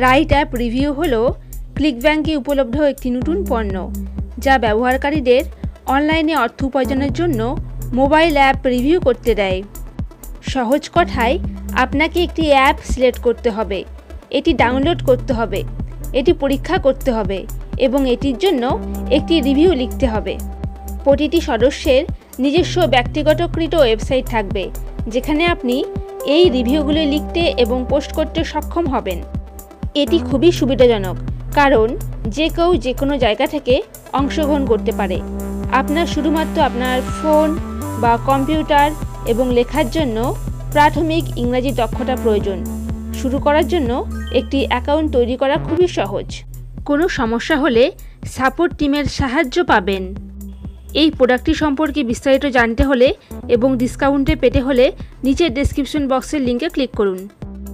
Right app review হলো click ব্যাঙ্কে উপলব্ধ একটি নতুন পণ্য, যা ব্যবহারকারীদের অনলাইনে অর্থ উপার্জনের জন্য মোবাইল অ্যাপ রিভিউ করতে দেয়। সহজ কথায়, আপনাকে একটি অ্যাপ সিলেক্ট করতে হবে, এটি ডাউনলোড করতে হবে, এটি পরীক্ষা করতে হবে এবং এটির জন্য একটি রিভিউ লিখতে হবে। প্রতিটি সদস্যের নিজস্ব ব্যক্তিগতকৃত ওয়েবসাইট থাকবে, যেখানে আপনি এই রিভিউগুলি লিখতে এবং পোস্ট করতে সক্ষম হবেন। এটি খুবই সুবিধাজনক, কারণ যে কেউ যে কোনো জায়গা থেকে অংশগ্রহণ করতে পারে। আপনার শুধুমাত্র আপনার ফোন বা কম্পিউটার এবং লেখার জন্য প্রাথমিক ইংরাজি দক্ষতা প্রয়োজন। শুরু করার জন্য একটি অ্যাকাউন্ট তৈরি করা খুবই সহজ। কোনো সমস্যা হলে সাপোর্ট টিমের সাহায্য পাবেন। এই প্রোডাক্টটি সম্পর্কে বিস্তারিত জানতে হলে এবং ডিসকাউন্টে পেতে হলে নিচের ডেসক্রিপশন বক্সের লিঙ্কে ক্লিক করুন।